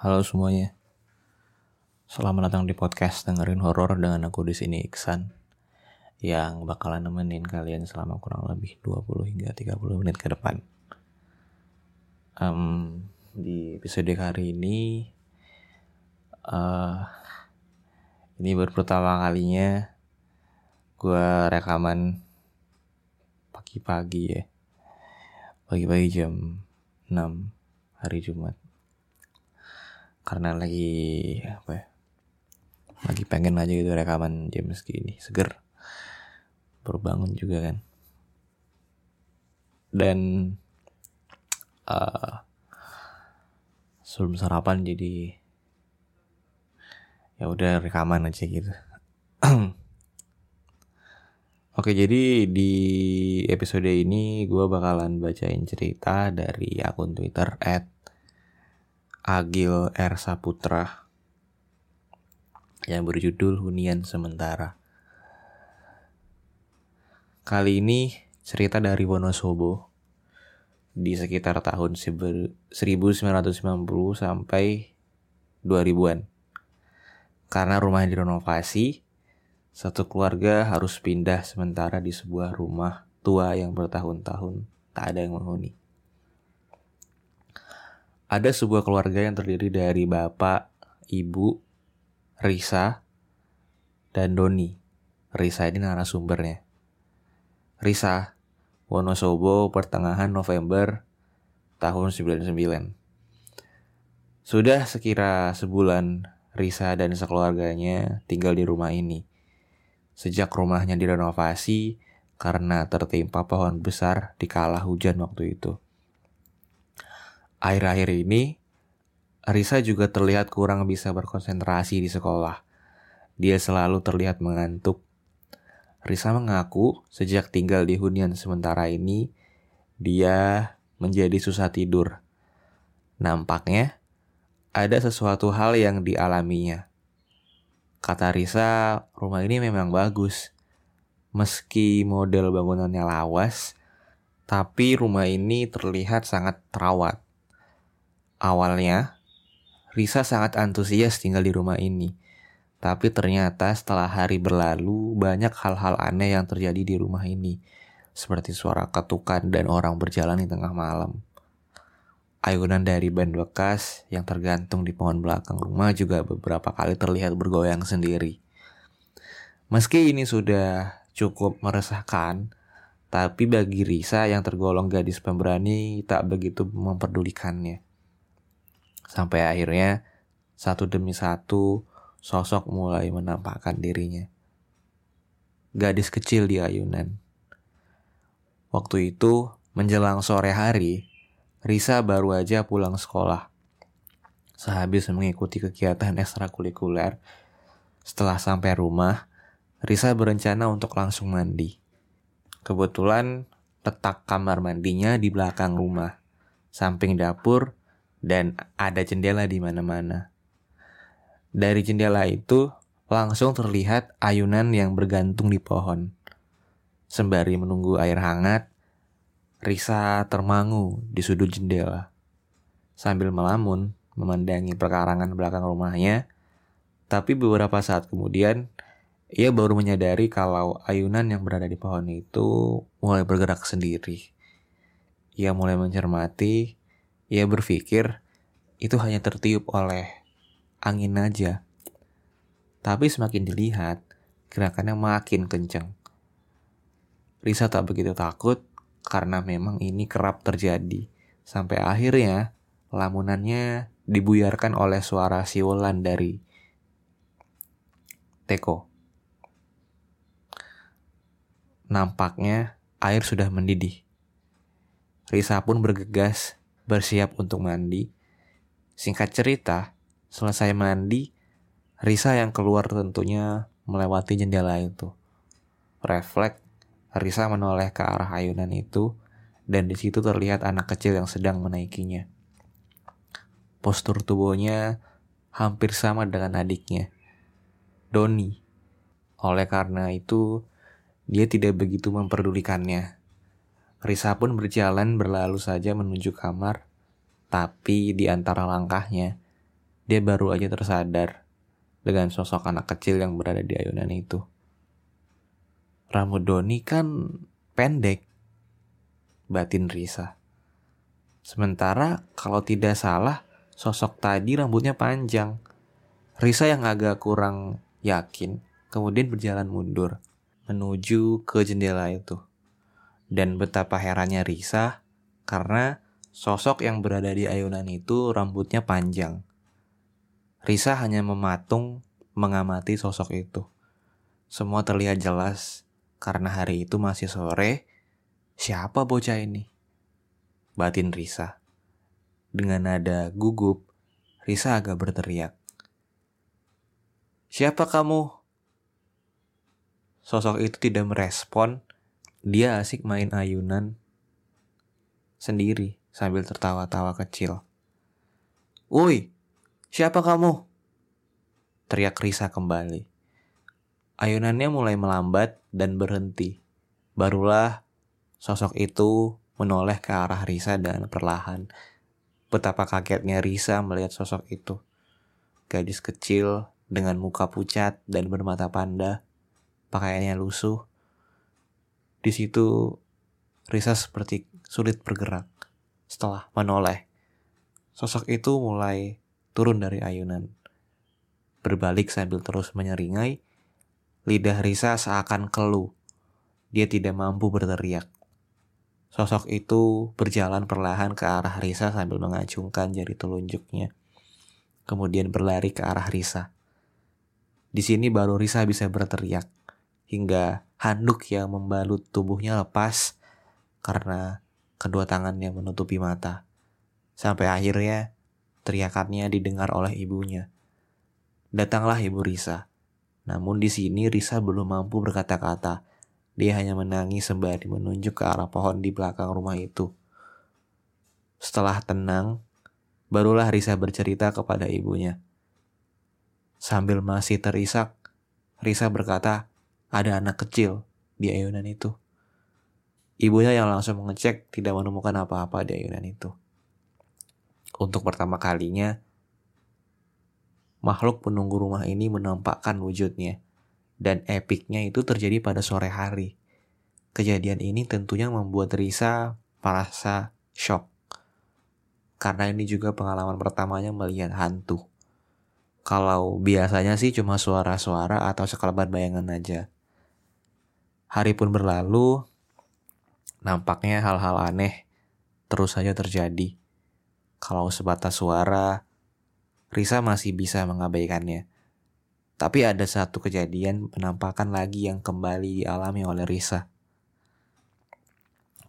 Halo semuanya. Selamat datang di podcast dengerin horor dengan aku di sini Iksan yang bakalan nemenin kalian selama kurang lebih 20 hingga 30 menit ke depan. Um, di episode kali ini uh, ini baru pertama kalinya gue rekaman pagi-pagi ya. Pagi-pagi jam 6 hari Jumat karena lagi apa ya lagi pengen aja gitu rekaman jam segini seger. Baru bangun juga kan. Dan uh, sebelum sarapan jadi ya udah rekaman aja gitu. Oke jadi di episode ini gue bakalan bacain cerita dari akun Twitter at Agil R. Saputra yang berjudul Hunian Sementara. Kali ini cerita dari Wonosobo di sekitar tahun 1990 sampai 2000-an. Karena rumah direnovasi, satu keluarga harus pindah sementara di sebuah rumah tua yang bertahun-tahun tak ada yang menghuni ada sebuah keluarga yang terdiri dari bapak, ibu, Risa, dan Doni. Risa ini narasumbernya. Risa, Wonosobo pertengahan November tahun 99. Sudah sekira sebulan Risa dan sekeluarganya tinggal di rumah ini. Sejak rumahnya direnovasi karena tertimpa pohon besar di kala hujan waktu itu. Akhir-akhir ini, Risa juga terlihat kurang bisa berkonsentrasi di sekolah. Dia selalu terlihat mengantuk. Risa mengaku sejak tinggal di hunian sementara ini, dia menjadi susah tidur. Nampaknya ada sesuatu hal yang dialaminya. Kata Risa, rumah ini memang bagus. Meski model bangunannya lawas, tapi rumah ini terlihat sangat terawat. Awalnya, Risa sangat antusias tinggal di rumah ini. Tapi ternyata setelah hari berlalu, banyak hal-hal aneh yang terjadi di rumah ini. Seperti suara ketukan dan orang berjalan di tengah malam. Ayunan dari ban bekas yang tergantung di pohon belakang rumah juga beberapa kali terlihat bergoyang sendiri. Meski ini sudah cukup meresahkan, tapi bagi Risa yang tergolong gadis pemberani tak begitu memperdulikannya. Sampai akhirnya satu demi satu sosok mulai menampakkan dirinya. Gadis kecil di ayunan. Waktu itu menjelang sore hari, Risa baru aja pulang sekolah. Sehabis mengikuti kegiatan ekstrakurikuler, setelah sampai rumah, Risa berencana untuk langsung mandi. Kebetulan letak kamar mandinya di belakang rumah, samping dapur dan ada jendela di mana-mana. Dari jendela itu langsung terlihat ayunan yang bergantung di pohon. Sembari menunggu air hangat, Risa termangu di sudut jendela. Sambil melamun, memandangi perkarangan belakang rumahnya, tapi beberapa saat kemudian, ia baru menyadari kalau ayunan yang berada di pohon itu mulai bergerak sendiri. Ia mulai mencermati ia berpikir itu hanya tertiup oleh angin aja. Tapi semakin dilihat, gerakannya makin kencang. Risa tak begitu takut karena memang ini kerap terjadi. Sampai akhirnya lamunannya dibuyarkan oleh suara siulan dari Teko. Nampaknya air sudah mendidih. Risa pun bergegas bersiap untuk mandi. Singkat cerita, selesai mandi, Risa yang keluar tentunya melewati jendela itu. Refleks, Risa menoleh ke arah ayunan itu, dan di situ terlihat anak kecil yang sedang menaikinya. Postur tubuhnya hampir sama dengan adiknya, Doni. Oleh karena itu, dia tidak begitu memperdulikannya. Risa pun berjalan berlalu saja menuju kamar, tapi di antara langkahnya, dia baru aja tersadar dengan sosok anak kecil yang berada di ayunan itu. Rambut Doni kan pendek, batin Risa. Sementara kalau tidak salah, sosok tadi rambutnya panjang. Risa yang agak kurang yakin, kemudian berjalan mundur menuju ke jendela itu. Dan betapa herannya Risa karena sosok yang berada di ayunan itu rambutnya panjang. Risa hanya mematung mengamati sosok itu. Semua terlihat jelas karena hari itu masih sore. Siapa bocah ini? Batin Risa. Dengan nada gugup, Risa agak berteriak. Siapa kamu? Sosok itu tidak merespon dia asik main ayunan sendiri sambil tertawa-tawa kecil. Woi, siapa kamu? Teriak Risa kembali. Ayunannya mulai melambat dan berhenti. Barulah sosok itu menoleh ke arah Risa dan perlahan. Betapa kagetnya Risa melihat sosok itu. Gadis kecil dengan muka pucat dan bermata panda, pakaiannya lusuh, di situ Risa seperti sulit bergerak. Setelah menoleh, sosok itu mulai turun dari ayunan. Berbalik sambil terus menyeringai, lidah Risa seakan keluh. Dia tidak mampu berteriak. Sosok itu berjalan perlahan ke arah Risa sambil mengacungkan jari telunjuknya. Kemudian berlari ke arah Risa. Di sini baru Risa bisa berteriak hingga handuk yang membalut tubuhnya lepas karena kedua tangannya menutupi mata. Sampai akhirnya teriakannya didengar oleh ibunya. Datanglah ibu Risa. Namun di sini Risa belum mampu berkata-kata. Dia hanya menangis sembari menunjuk ke arah pohon di belakang rumah itu. Setelah tenang, barulah Risa bercerita kepada ibunya. Sambil masih terisak, Risa berkata, ada anak kecil di ayunan itu. Ibunya yang langsung mengecek tidak menemukan apa-apa di ayunan itu. Untuk pertama kalinya, makhluk penunggu rumah ini menampakkan wujudnya. Dan epiknya itu terjadi pada sore hari. Kejadian ini tentunya membuat Risa merasa shock. Karena ini juga pengalaman pertamanya melihat hantu. Kalau biasanya sih cuma suara-suara atau sekelebat bayangan aja. Hari pun berlalu, nampaknya hal-hal aneh terus saja terjadi. Kalau sebatas suara, Risa masih bisa mengabaikannya. Tapi ada satu kejadian penampakan lagi yang kembali dialami oleh Risa.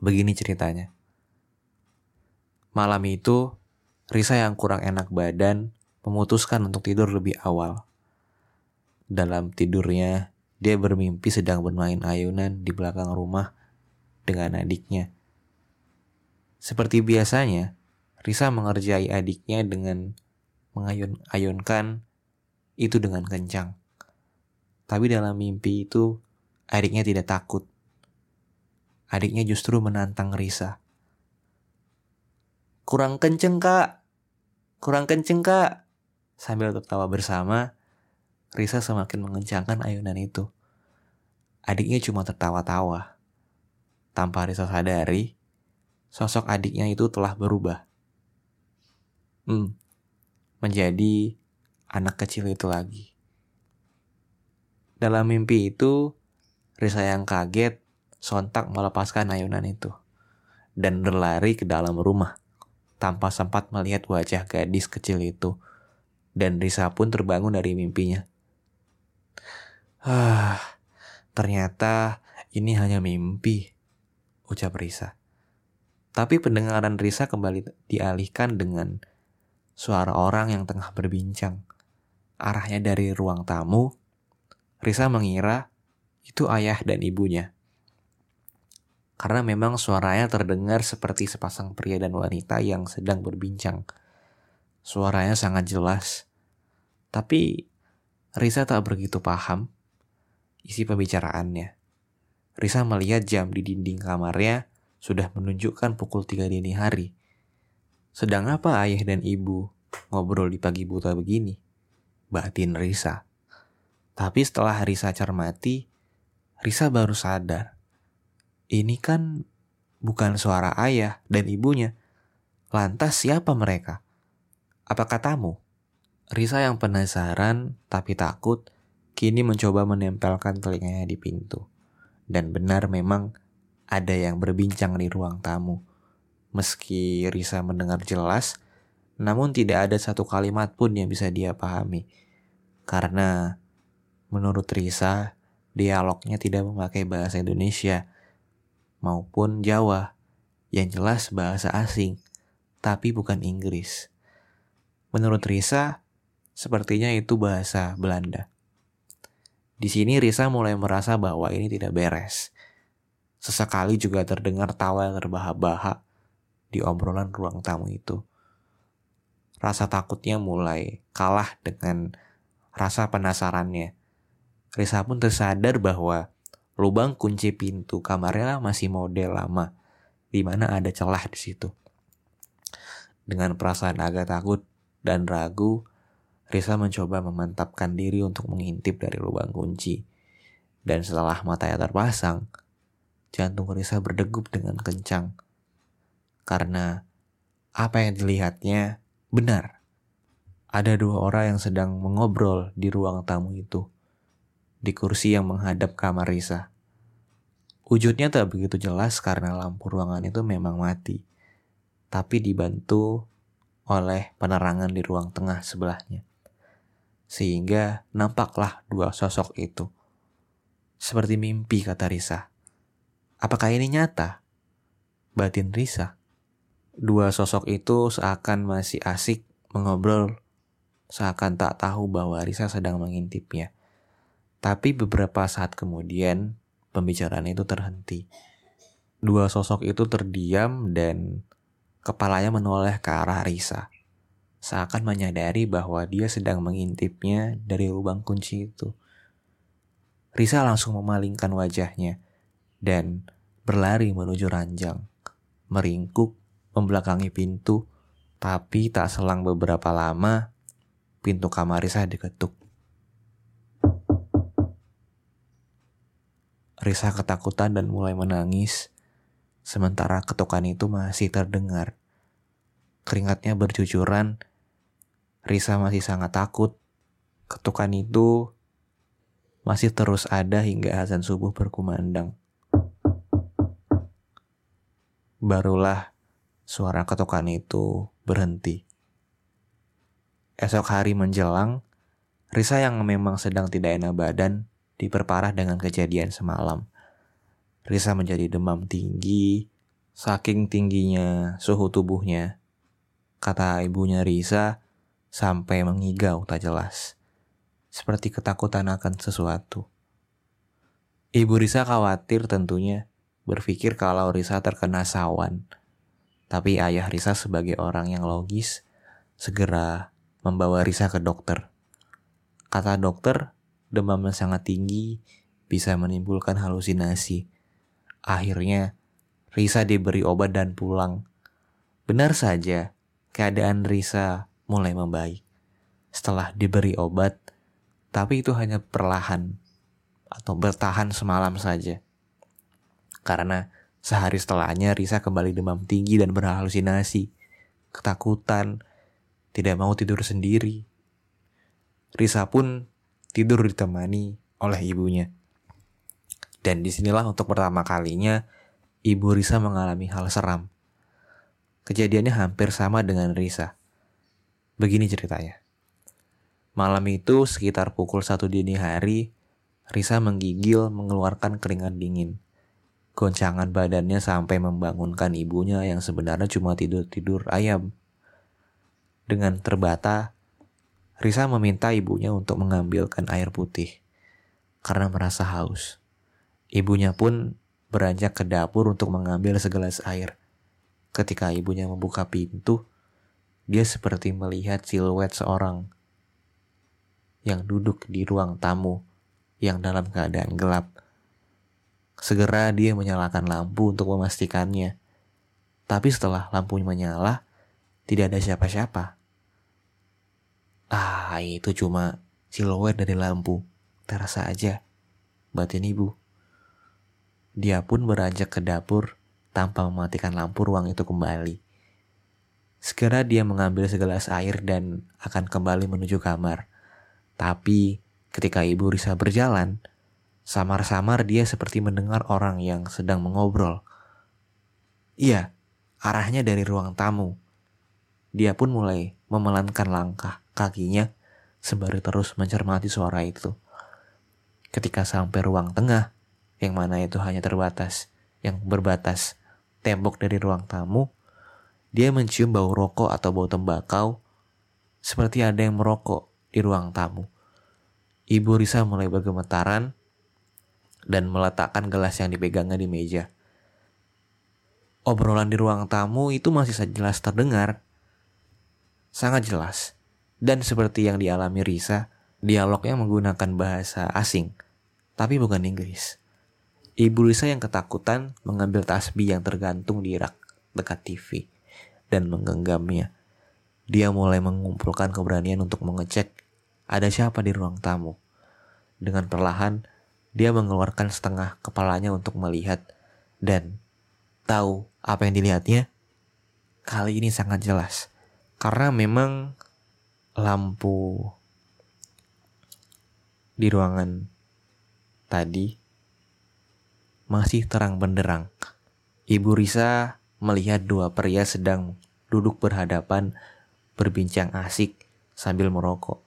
Begini ceritanya. Malam itu, Risa yang kurang enak badan memutuskan untuk tidur lebih awal. Dalam tidurnya, dia bermimpi sedang bermain ayunan di belakang rumah dengan adiknya. Seperti biasanya, Risa mengerjai adiknya dengan mengayun-ayunkan itu dengan kencang. Tapi dalam mimpi itu, adiknya tidak takut. Adiknya justru menantang Risa. Kurang kenceng kak, kurang kenceng kak. Sambil tertawa bersama, Risa semakin mengencangkan ayunan itu. Adiknya cuma tertawa-tawa. Tanpa Risa sadari, sosok adiknya itu telah berubah. Hmm, menjadi anak kecil itu lagi. Dalam mimpi itu, Risa yang kaget sontak melepaskan ayunan itu. dan berlari ke dalam rumah tanpa sempat melihat wajah gadis kecil itu. Dan Risa pun terbangun dari mimpinya. Ah, ternyata ini hanya mimpi, ucap Risa. Tapi pendengaran Risa kembali dialihkan dengan suara orang yang tengah berbincang. Arahnya dari ruang tamu. Risa mengira itu ayah dan ibunya karena memang suaranya terdengar seperti sepasang pria dan wanita yang sedang berbincang. Suaranya sangat jelas, tapi Risa tak begitu paham isi pembicaraannya. Risa melihat jam di dinding kamarnya sudah menunjukkan pukul 3 dini hari. Sedang apa ayah dan ibu ngobrol di pagi buta begini? Batin Risa. Tapi setelah Risa cermati, Risa baru sadar ini kan bukan suara ayah dan ibunya. Lantas siapa mereka? Apa katamu? Risa yang penasaran tapi takut kini mencoba menempelkan telinganya di pintu. Dan benar memang ada yang berbincang di ruang tamu. Meski Risa mendengar jelas, namun tidak ada satu kalimat pun yang bisa dia pahami. Karena menurut Risa, dialognya tidak memakai bahasa Indonesia, maupun Jawa, yang jelas bahasa asing, tapi bukan Inggris. Menurut Risa, sepertinya itu bahasa Belanda. Di sini Risa mulai merasa bahwa ini tidak beres. Sesekali juga terdengar tawa yang terbahak-bahak di obrolan ruang tamu itu. Rasa takutnya mulai kalah dengan rasa penasarannya. Risa pun tersadar bahwa lubang kunci pintu kamarnya masih model lama, di mana ada celah di situ. Dengan perasaan agak takut dan ragu, Risa mencoba memantapkan diri untuk mengintip dari lubang kunci. Dan setelah matanya terpasang, jantung Risa berdegup dengan kencang. Karena apa yang dilihatnya benar. Ada dua orang yang sedang mengobrol di ruang tamu itu di kursi yang menghadap kamar Risa. Wujudnya tak begitu jelas karena lampu ruangan itu memang mati, tapi dibantu oleh penerangan di ruang tengah sebelahnya. Sehingga nampaklah dua sosok itu. Seperti mimpi kata Risa. Apakah ini nyata? Batin Risa. Dua sosok itu seakan masih asik mengobrol, seakan tak tahu bahwa Risa sedang mengintipnya. Tapi beberapa saat kemudian pembicaraan itu terhenti. Dua sosok itu terdiam dan kepalanya menoleh ke arah Risa. Seakan menyadari bahwa dia sedang mengintipnya dari lubang kunci itu. Risa langsung memalingkan wajahnya dan berlari menuju ranjang. Meringkuk, membelakangi pintu, tapi tak selang beberapa lama, pintu kamar Risa diketuk. Risa ketakutan dan mulai menangis, sementara ketukan itu masih terdengar. Keringatnya bercucuran, Risa masih sangat takut. Ketukan itu masih terus ada hingga azan subuh berkumandang. Barulah suara ketukan itu berhenti. Esok hari menjelang, Risa yang memang sedang tidak enak badan diperparah dengan kejadian semalam. Risa menjadi demam tinggi, saking tingginya suhu tubuhnya. Kata ibunya Risa, sampai mengigau tak jelas. Seperti ketakutan akan sesuatu. Ibu Risa khawatir tentunya, berpikir kalau Risa terkena sawan. Tapi ayah Risa sebagai orang yang logis, segera membawa Risa ke dokter. Kata dokter, demam yang sangat tinggi bisa menimbulkan halusinasi. Akhirnya, Risa diberi obat dan pulang. Benar saja, keadaan Risa mulai membaik. Setelah diberi obat, tapi itu hanya perlahan atau bertahan semalam saja. Karena sehari setelahnya Risa kembali demam tinggi dan berhalusinasi, ketakutan, tidak mau tidur sendiri. Risa pun tidur ditemani oleh ibunya. Dan di sinilah untuk pertama kalinya Ibu Risa mengalami hal seram. Kejadiannya hampir sama dengan Risa. Begini ceritanya. Malam itu sekitar pukul satu dini hari, Risa menggigil mengeluarkan keringat dingin. Goncangan badannya sampai membangunkan ibunya yang sebenarnya cuma tidur-tidur ayam. Dengan terbata, Risa meminta ibunya untuk mengambilkan air putih karena merasa haus. Ibunya pun beranjak ke dapur untuk mengambil segelas air. Ketika ibunya membuka pintu, dia seperti melihat siluet seorang yang duduk di ruang tamu yang dalam keadaan gelap. Segera dia menyalakan lampu untuk memastikannya. Tapi setelah lampunya menyala, tidak ada siapa-siapa. Ah, itu cuma siluet dari lampu. Terasa aja, batin ibu. Dia pun beranjak ke dapur tanpa mematikan lampu ruang itu kembali. Segera dia mengambil segelas air dan akan kembali menuju kamar. Tapi ketika ibu Risa berjalan, samar-samar dia seperti mendengar orang yang sedang mengobrol. Iya, arahnya dari ruang tamu. Dia pun mulai memelankan langkah kakinya sembari terus mencermati suara itu. Ketika sampai ruang tengah, yang mana itu hanya terbatas, yang berbatas tembok dari ruang tamu, dia mencium bau rokok atau bau tembakau, seperti ada yang merokok di ruang tamu. Ibu Risa mulai bergemetaran dan meletakkan gelas yang dipegangnya di meja. Obrolan di ruang tamu itu masih jelas terdengar. Sangat jelas. Dan seperti yang dialami Risa, dialognya menggunakan bahasa asing, tapi bukan Inggris. Ibu Lisa yang ketakutan mengambil tasbih yang tergantung di rak dekat TV dan menggenggamnya. Dia mulai mengumpulkan keberanian untuk mengecek ada siapa di ruang tamu. Dengan perlahan, dia mengeluarkan setengah kepalanya untuk melihat dan tahu apa yang dilihatnya. Kali ini sangat jelas karena memang lampu di ruangan tadi masih terang benderang. Ibu Risa melihat dua pria sedang duduk berhadapan berbincang asik sambil merokok.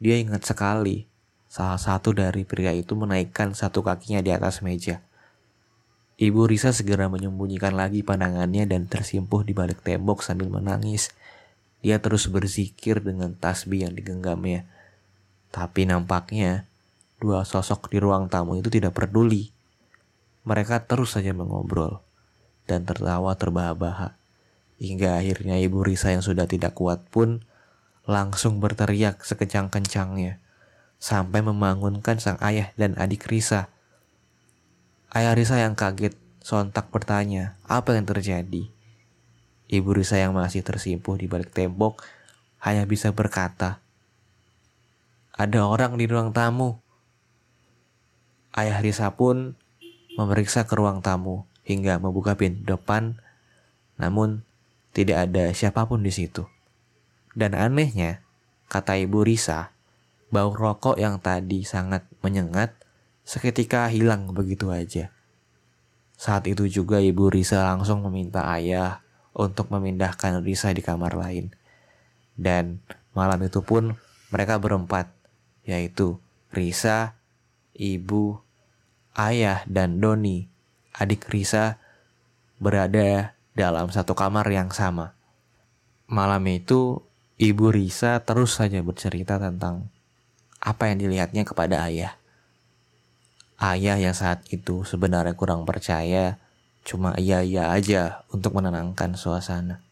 Dia ingat sekali salah satu dari pria itu menaikkan satu kakinya di atas meja. Ibu Risa segera menyembunyikan lagi pandangannya dan tersimpuh di balik tembok sambil menangis. Dia terus berzikir dengan tasbih yang digenggamnya. Tapi nampaknya dua sosok di ruang tamu itu tidak peduli mereka terus saja mengobrol dan tertawa terbahak-bahak. Hingga akhirnya ibu Risa yang sudah tidak kuat pun langsung berteriak sekencang-kencangnya sampai membangunkan sang ayah dan adik Risa. Ayah Risa yang kaget sontak bertanya, apa yang terjadi? Ibu Risa yang masih tersimpuh di balik tembok hanya bisa berkata, ada orang di ruang tamu. Ayah Risa pun memeriksa ke ruang tamu hingga membuka pintu depan, namun tidak ada siapa pun di situ. Dan anehnya, kata Ibu Risa, bau rokok yang tadi sangat menyengat seketika hilang begitu aja. Saat itu juga Ibu Risa langsung meminta ayah untuk memindahkan Risa di kamar lain. Dan malam itu pun mereka berempat, yaitu Risa, Ibu, ayah dan Doni, adik Risa, berada dalam satu kamar yang sama. Malam itu, ibu Risa terus saja bercerita tentang apa yang dilihatnya kepada ayah. Ayah yang saat itu sebenarnya kurang percaya, cuma iya-iya aja untuk menenangkan suasana.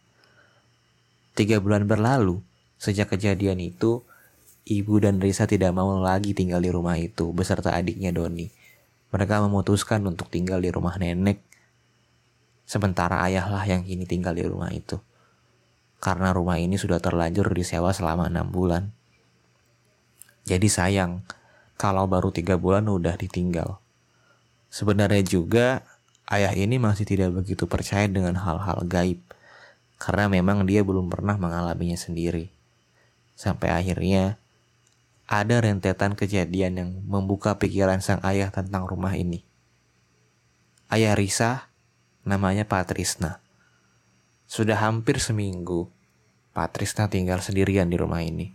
Tiga bulan berlalu, sejak kejadian itu, ibu dan Risa tidak mau lagi tinggal di rumah itu beserta adiknya Doni mereka memutuskan untuk tinggal di rumah nenek. Sementara ayahlah yang kini tinggal di rumah itu. Karena rumah ini sudah terlanjur disewa selama enam bulan. Jadi sayang kalau baru tiga bulan udah ditinggal. Sebenarnya juga ayah ini masih tidak begitu percaya dengan hal-hal gaib. Karena memang dia belum pernah mengalaminya sendiri. Sampai akhirnya ada rentetan kejadian yang membuka pikiran sang ayah tentang rumah ini. Ayah Risa namanya Patrisna. Sudah hampir seminggu, Patrisna tinggal sendirian di rumah ini.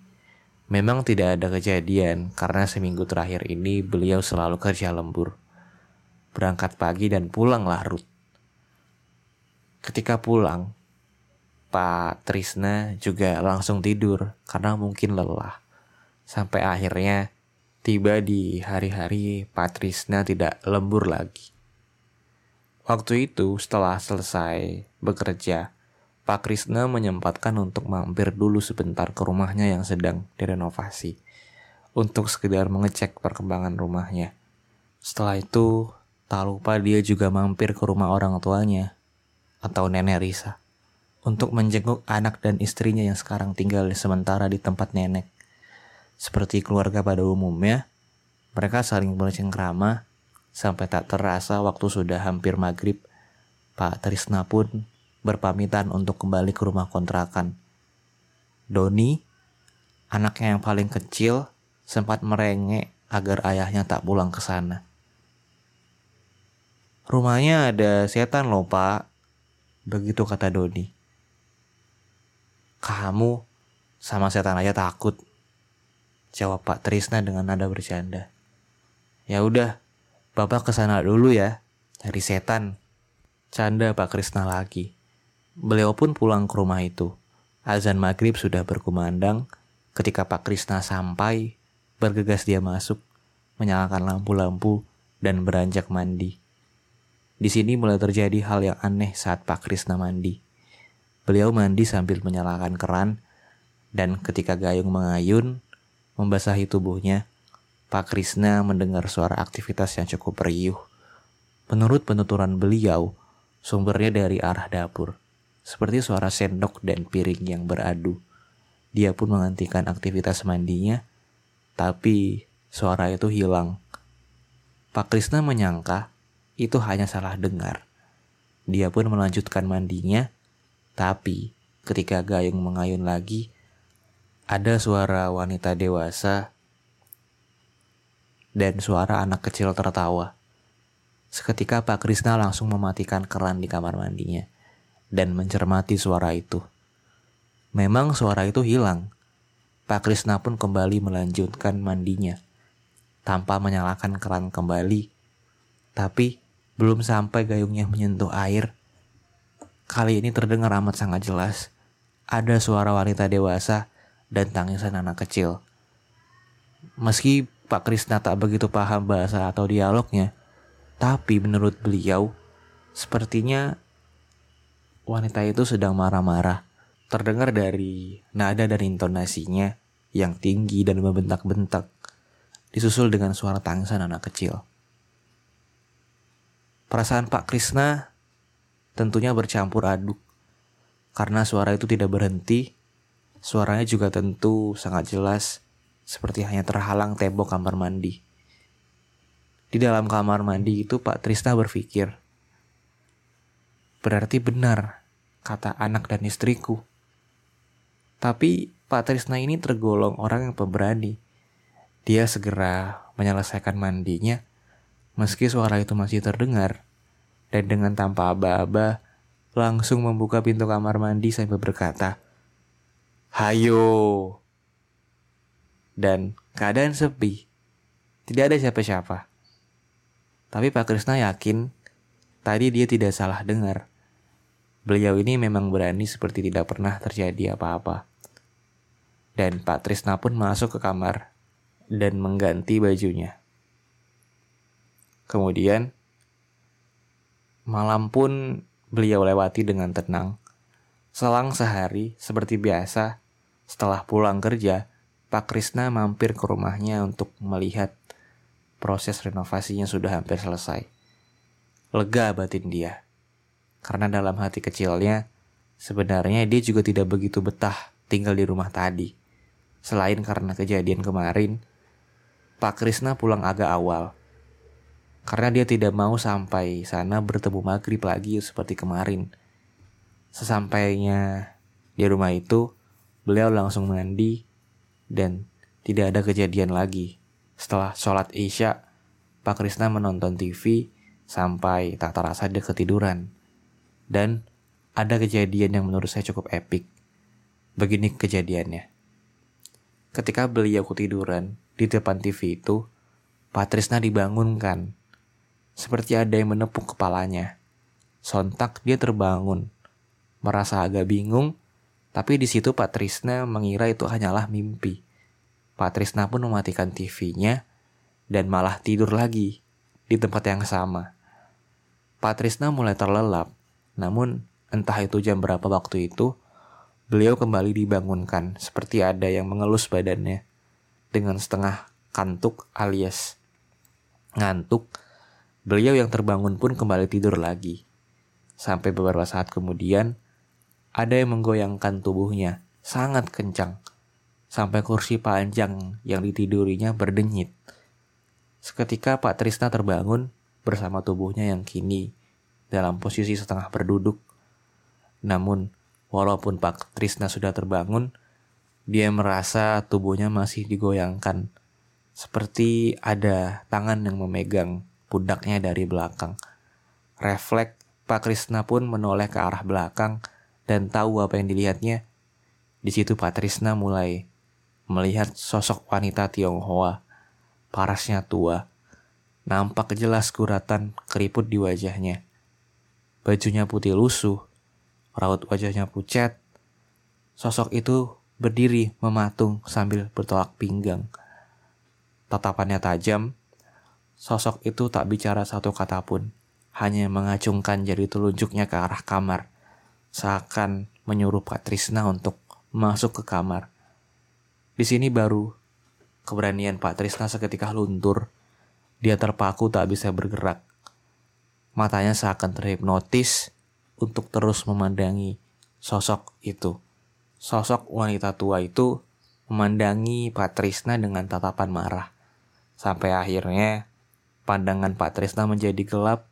Memang tidak ada kejadian karena seminggu terakhir ini beliau selalu kerja lembur. Berangkat pagi dan pulang larut. Ketika pulang, Pak Trisna juga langsung tidur karena mungkin lelah. Sampai akhirnya tiba di hari-hari Pak Trisna tidak lembur lagi. Waktu itu setelah selesai bekerja, Pak Krisna menyempatkan untuk mampir dulu sebentar ke rumahnya yang sedang direnovasi untuk sekedar mengecek perkembangan rumahnya. Setelah itu, tak lupa dia juga mampir ke rumah orang tuanya atau nenek Risa untuk menjenguk anak dan istrinya yang sekarang tinggal sementara di tempat nenek. Seperti keluarga pada umumnya, mereka saling bercengkrama Sampai tak terasa waktu sudah hampir maghrib, Pak Trisna pun berpamitan untuk kembali ke rumah kontrakan. Doni, anaknya yang paling kecil, sempat merengek agar ayahnya tak pulang ke sana. Rumahnya ada setan loh pak, begitu kata Doni. Kamu sama setan aja takut, jawab Pak Trisna dengan nada bercanda. Ya udah, Bapak ke sana dulu ya, cari setan. Canda Pak Krisna lagi. Beliau pun pulang ke rumah itu. Azan maghrib sudah berkumandang. Ketika Pak Krisna sampai, bergegas dia masuk, menyalakan lampu-lampu, dan beranjak mandi. Di sini mulai terjadi hal yang aneh saat Pak Krisna mandi. Beliau mandi sambil menyalakan keran, dan ketika gayung mengayun, membasahi tubuhnya, Pak Krisna mendengar suara aktivitas yang cukup riuh. Menurut penuturan beliau, sumbernya dari arah dapur, seperti suara sendok dan piring yang beradu. Dia pun menghentikan aktivitas mandinya, tapi suara itu hilang. Pak Krisna menyangka itu hanya salah dengar. Dia pun melanjutkan mandinya, tapi ketika gayung mengayun lagi, ada suara wanita dewasa dan suara anak kecil tertawa. Seketika Pak Krisna langsung mematikan keran di kamar mandinya dan mencermati suara itu. Memang suara itu hilang. Pak Krisna pun kembali melanjutkan mandinya tanpa menyalakan keran kembali. Tapi belum sampai gayungnya menyentuh air, kali ini terdengar amat sangat jelas. Ada suara wanita dewasa dan tangisan anak kecil. Meski Pak Krisna tak begitu paham bahasa atau dialognya. Tapi menurut beliau, sepertinya wanita itu sedang marah-marah. Terdengar dari nada dan intonasinya yang tinggi dan membentak-bentak, disusul dengan suara tangisan anak kecil. Perasaan Pak Krisna tentunya bercampur aduk, karena suara itu tidak berhenti, suaranya juga tentu sangat jelas seperti hanya terhalang tembok kamar mandi. Di dalam kamar mandi itu Pak Trisna berpikir, berarti benar kata anak dan istriku. Tapi Pak Trisna ini tergolong orang yang pemberani. Dia segera menyelesaikan mandinya meski suara itu masih terdengar. Dan dengan tanpa aba-aba langsung membuka pintu kamar mandi sambil berkata, Hayo, dan keadaan sepi. Tidak ada siapa-siapa. Tapi Pak Krisna yakin tadi dia tidak salah dengar. Beliau ini memang berani seperti tidak pernah terjadi apa-apa. Dan Pak Trisna pun masuk ke kamar dan mengganti bajunya. Kemudian, malam pun beliau lewati dengan tenang. Selang sehari, seperti biasa, setelah pulang kerja, Pak Krisna mampir ke rumahnya untuk melihat proses renovasinya sudah hampir selesai. Lega batin dia. Karena dalam hati kecilnya, sebenarnya dia juga tidak begitu betah tinggal di rumah tadi. Selain karena kejadian kemarin, Pak Krisna pulang agak awal. Karena dia tidak mau sampai sana bertemu maghrib lagi seperti kemarin. Sesampainya di rumah itu, beliau langsung mandi dan tidak ada kejadian lagi. Setelah sholat isya, Pak Krisna menonton TV sampai tak terasa dia ketiduran. Dan ada kejadian yang menurut saya cukup epik. Begini kejadiannya. Ketika beliau ketiduran di depan TV itu, Patrisna dibangunkan. Seperti ada yang menepuk kepalanya. Sontak dia terbangun. Merasa agak bingung, tapi di situ Patrisna mengira itu hanyalah mimpi. Patrisna pun mematikan TV-nya dan malah tidur lagi di tempat yang sama. Patrisna mulai terlelap, namun entah itu jam berapa waktu itu, beliau kembali dibangunkan seperti ada yang mengelus badannya dengan setengah kantuk alias ngantuk. Beliau yang terbangun pun kembali tidur lagi. Sampai beberapa saat kemudian, ada yang menggoyangkan tubuhnya sangat kencang sampai kursi panjang yang ditidurinya berdenyit. Seketika Pak Trisna terbangun bersama tubuhnya yang kini dalam posisi setengah berduduk. Namun, walaupun Pak Trisna sudah terbangun, dia merasa tubuhnya masih digoyangkan, seperti ada tangan yang memegang pundaknya dari belakang. Refleks Pak Krisna pun menoleh ke arah belakang dan tahu apa yang dilihatnya. Di situ Pak Trisna mulai melihat sosok wanita Tionghoa, parasnya tua, nampak jelas kuratan keriput di wajahnya. Bajunya putih lusuh, raut wajahnya pucat. Sosok itu berdiri mematung sambil bertolak pinggang. Tatapannya tajam, sosok itu tak bicara satu kata pun, hanya mengacungkan jari telunjuknya ke arah kamar, seakan menyuruh Patrisna untuk masuk ke kamar. Di sini baru keberanian Pak Trisna seketika luntur. Dia terpaku tak bisa bergerak. Matanya seakan terhipnotis untuk terus memandangi sosok itu. Sosok wanita tua itu memandangi Pak Trisna dengan tatapan marah. Sampai akhirnya pandangan Pak Trisna menjadi gelap.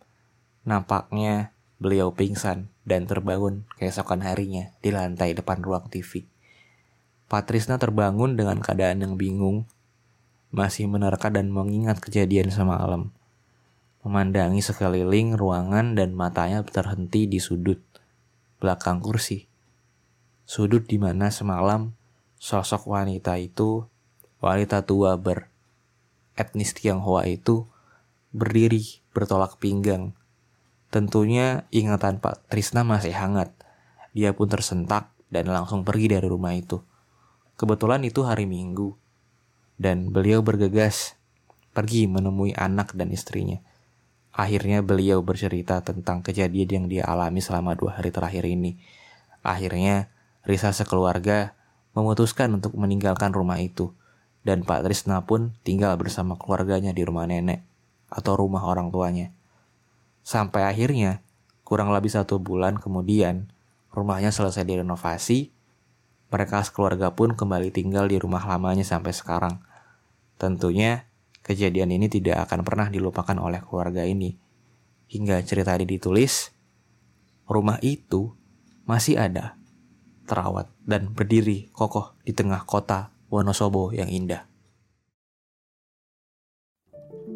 Nampaknya beliau pingsan dan terbangun keesokan harinya di lantai depan ruang TV. Patrisna terbangun dengan keadaan yang bingung, masih menerka dan mengingat kejadian semalam. Memandangi sekeliling ruangan dan matanya terhenti di sudut belakang kursi. Sudut di mana semalam sosok wanita itu, wanita tua ber etnis Tionghoa itu berdiri bertolak pinggang. Tentunya ingatan Pak Trisna masih hangat. Dia pun tersentak dan langsung pergi dari rumah itu. Kebetulan itu hari Minggu, dan beliau bergegas pergi menemui anak dan istrinya. Akhirnya beliau bercerita tentang kejadian yang dia alami selama dua hari terakhir ini. Akhirnya, Risa sekeluarga memutuskan untuk meninggalkan rumah itu, dan Pak Trisna pun tinggal bersama keluarganya di rumah nenek atau rumah orang tuanya. Sampai akhirnya, kurang lebih satu bulan kemudian, rumahnya selesai direnovasi mereka sekeluarga pun kembali tinggal di rumah lamanya sampai sekarang. Tentunya, kejadian ini tidak akan pernah dilupakan oleh keluarga ini. Hingga cerita ini ditulis, rumah itu masih ada, terawat, dan berdiri kokoh di tengah kota Wonosobo yang indah.